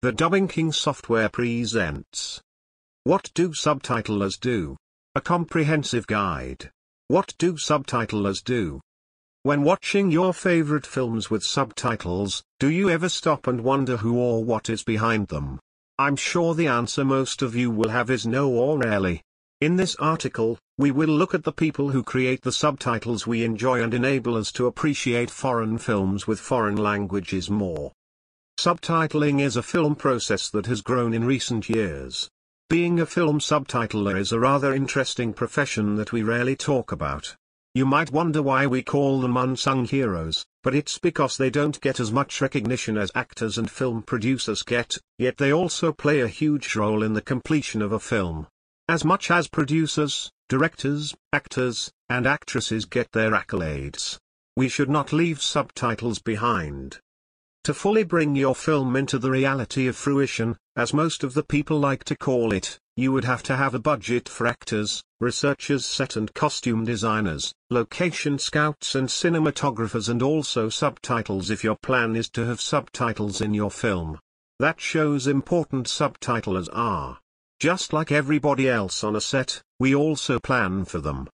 The Dubbing King software presents. What do subtitlers do? A comprehensive guide. What do subtitlers do? When watching your favorite films with subtitles, do you ever stop and wonder who or what is behind them? I'm sure the answer most of you will have is no or rarely. In this article, we will look at the people who create the subtitles we enjoy and enable us to appreciate foreign films with foreign languages more. Subtitling is a film process that has grown in recent years. Being a film subtitler is a rather interesting profession that we rarely talk about. You might wonder why we call them unsung heroes, but it's because they don't get as much recognition as actors and film producers get, yet they also play a huge role in the completion of a film. As much as producers, directors, actors, and actresses get their accolades. We should not leave subtitles behind. To fully bring your film into the reality of fruition, as most of the people like to call it, you would have to have a budget for actors, researchers set and costume designers, location scouts and cinematographers and also subtitles if your plan is to have subtitles in your film. That shows important subtitlers are. Just like everybody else on a set, we also plan for them.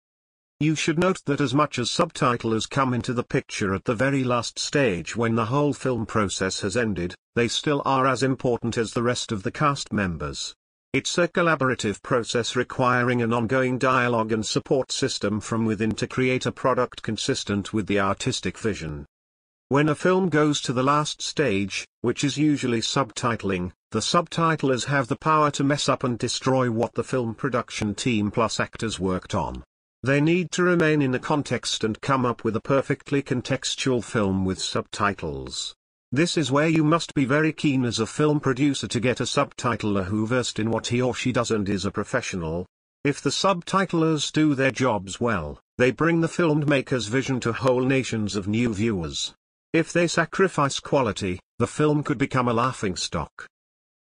You should note that as much as subtitlers come into the picture at the very last stage when the whole film process has ended, they still are as important as the rest of the cast members. It's a collaborative process requiring an ongoing dialogue and support system from within to create a product consistent with the artistic vision. When a film goes to the last stage, which is usually subtitling, the subtitlers have the power to mess up and destroy what the film production team plus actors worked on. They need to remain in the context and come up with a perfectly contextual film with subtitles. This is where you must be very keen as a film producer to get a subtitler who versed in what he or she does and is a professional. If the subtitlers do their jobs well, they bring the filmmaker's vision to whole nations of new viewers. If they sacrifice quality, the film could become a laughingstock.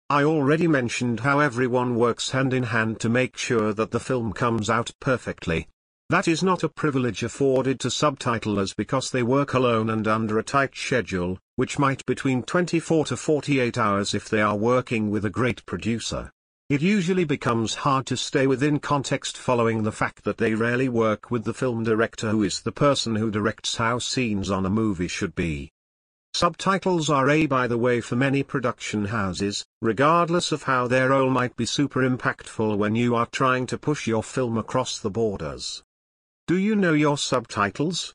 I already mentioned how everyone works hand in hand to make sure that the film comes out perfectly, that is not a privilege afforded to subtitlers because they work alone and under a tight schedule, which might between 24 to 48 hours if they are working with a great producer. It usually becomes hard to stay within context following the fact that they rarely work with the film director who is the person who directs how scenes on a movie should be. Subtitles are a by the way for many production houses, regardless of how their role might be super impactful when you are trying to push your film across the borders. Do you know your subtitles?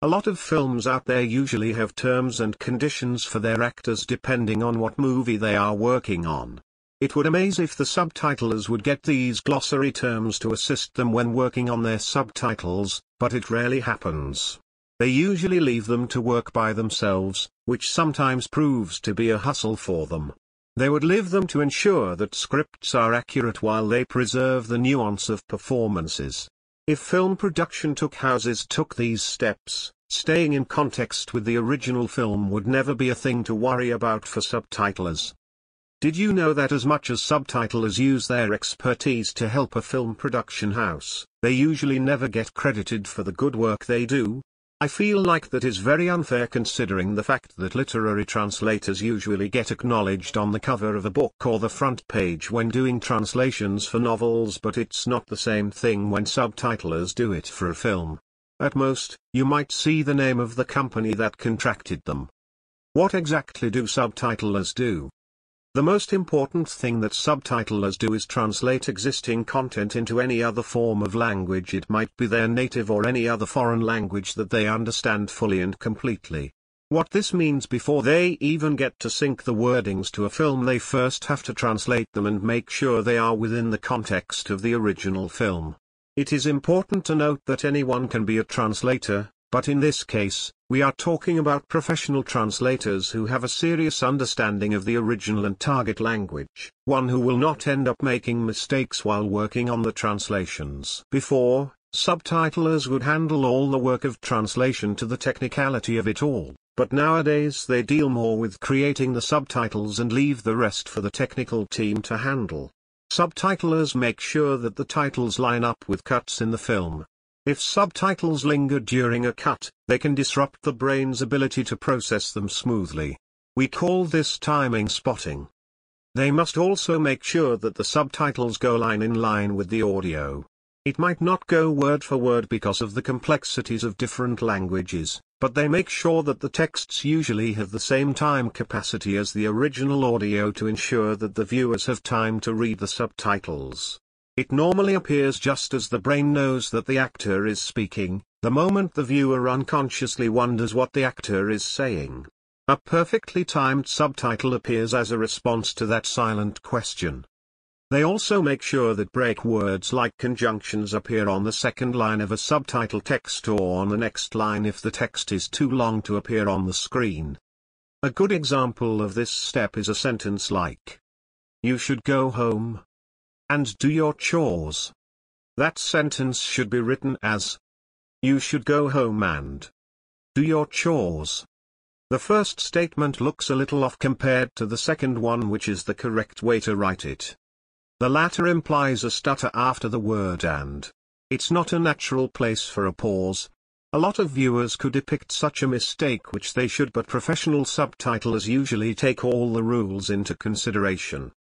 A lot of films out there usually have terms and conditions for their actors depending on what movie they are working on. It would amaze if the subtitlers would get these glossary terms to assist them when working on their subtitles, but it rarely happens. They usually leave them to work by themselves, which sometimes proves to be a hustle for them. They would leave them to ensure that scripts are accurate while they preserve the nuance of performances. If film production took houses took these steps, staying in context with the original film would never be a thing to worry about for subtitlers. Did you know that as much as subtitlers use their expertise to help a film production house, they usually never get credited for the good work they do? I feel like that is very unfair considering the fact that literary translators usually get acknowledged on the cover of a book or the front page when doing translations for novels but it's not the same thing when subtitlers do it for a film. At most, you might see the name of the company that contracted them. What exactly do subtitlers do? The most important thing that subtitlers do is translate existing content into any other form of language it might be their native or any other foreign language that they understand fully and completely. What this means before they even get to sync the wordings to a film they first have to translate them and make sure they are within the context of the original film. It is important to note that anyone can be a translator, but in this case, we are talking about professional translators who have a serious understanding of the original and target language, one who will not end up making mistakes while working on the translations. Before, subtitlers would handle all the work of translation to the technicality of it all, but nowadays they deal more with creating the subtitles and leave the rest for the technical team to handle. Subtitlers make sure that the titles line up with cuts in the film, if subtitles linger during a cut, they can disrupt the brain's ability to process them smoothly. We call this timing spotting. They must also make sure that the subtitles go line in line with the audio. It might not go word for word because of the complexities of different languages, but they make sure that the texts usually have the same time capacity as the original audio to ensure that the viewers have time to read the subtitles. It normally appears just as the brain knows that the actor is speaking, the moment the viewer unconsciously wonders what the actor is saying. A perfectly timed subtitle appears as a response to that silent question. They also make sure that break words like conjunctions appear on the second line of a subtitle text or on the next line if the text is too long to appear on the screen. A good example of this step is a sentence like, You should go home and do your chores. That sentence should be written as, You should go home and do your chores. The first statement looks a little off compared to the second one which is the correct way to write it. The latter implies a stutter after the word and. It's not a natural place for a pause. A lot of viewers could depict such a mistake which they should but professional subtitlers usually take all the rules into consideration.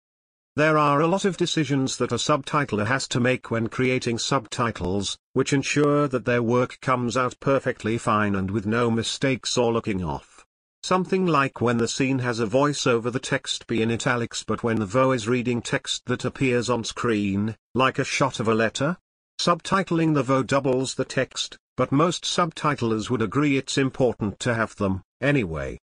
There are a lot of decisions that a subtitler has to make when creating subtitles, which ensure that their work comes out perfectly fine and with no mistakes or looking off. Something like when the scene has a voice over the text be in italics but when the VO is reading text that appears on screen, like a shot of a letter. Subtitling the VO doubles the text, but most subtitlers would agree it's important to have them, anyway.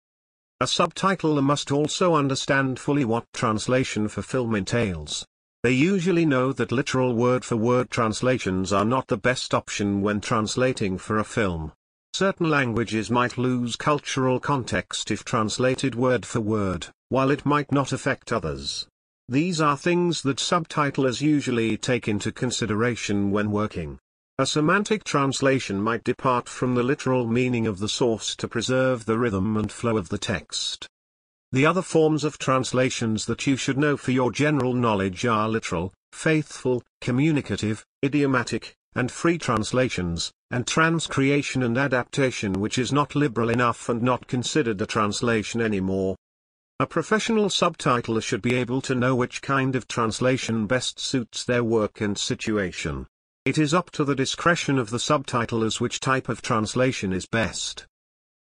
A subtitler must also understand fully what translation for film entails. They usually know that literal word-for-word -word translations are not the best option when translating for a film. Certain languages might lose cultural context if translated word for word, while it might not affect others. These are things that subtitlers usually take into consideration when working. A semantic translation might depart from the literal meaning of the source to preserve the rhythm and flow of the text. The other forms of translations that you should know for your general knowledge are literal, faithful, communicative, idiomatic, and free translations, and transcreation and adaptation which is not liberal enough and not considered a translation anymore. A professional subtitler should be able to know which kind of translation best suits their work and situation. It is up to the discretion of the subtitlers which type of translation is best.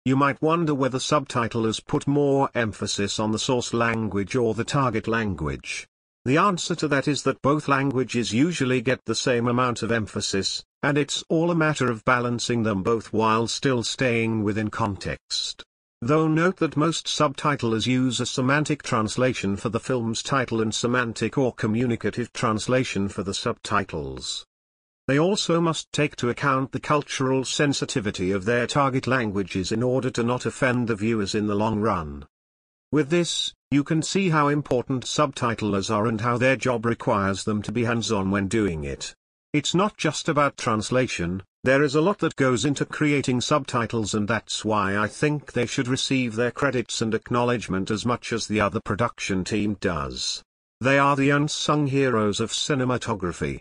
You might wonder whether subtitlers put more emphasis on the source language or the target language. The answer to that is that both languages usually get the same amount of emphasis, and it's all a matter of balancing them both while still staying within context. Though note that most subtitlers use a semantic translation for the film's title and semantic or communicative translation for the subtitles. They also must take to account the cultural sensitivity of their target languages in order to not offend the viewers in the long run. With this, you can see how important subtitlers are and how their job requires them to be hands-on when doing it. It's not just about translation, there is a lot that goes into creating subtitles and that's why I think they should receive their credits and acknowledgement as much as the other production team does. They are the unsung heroes of cinematography.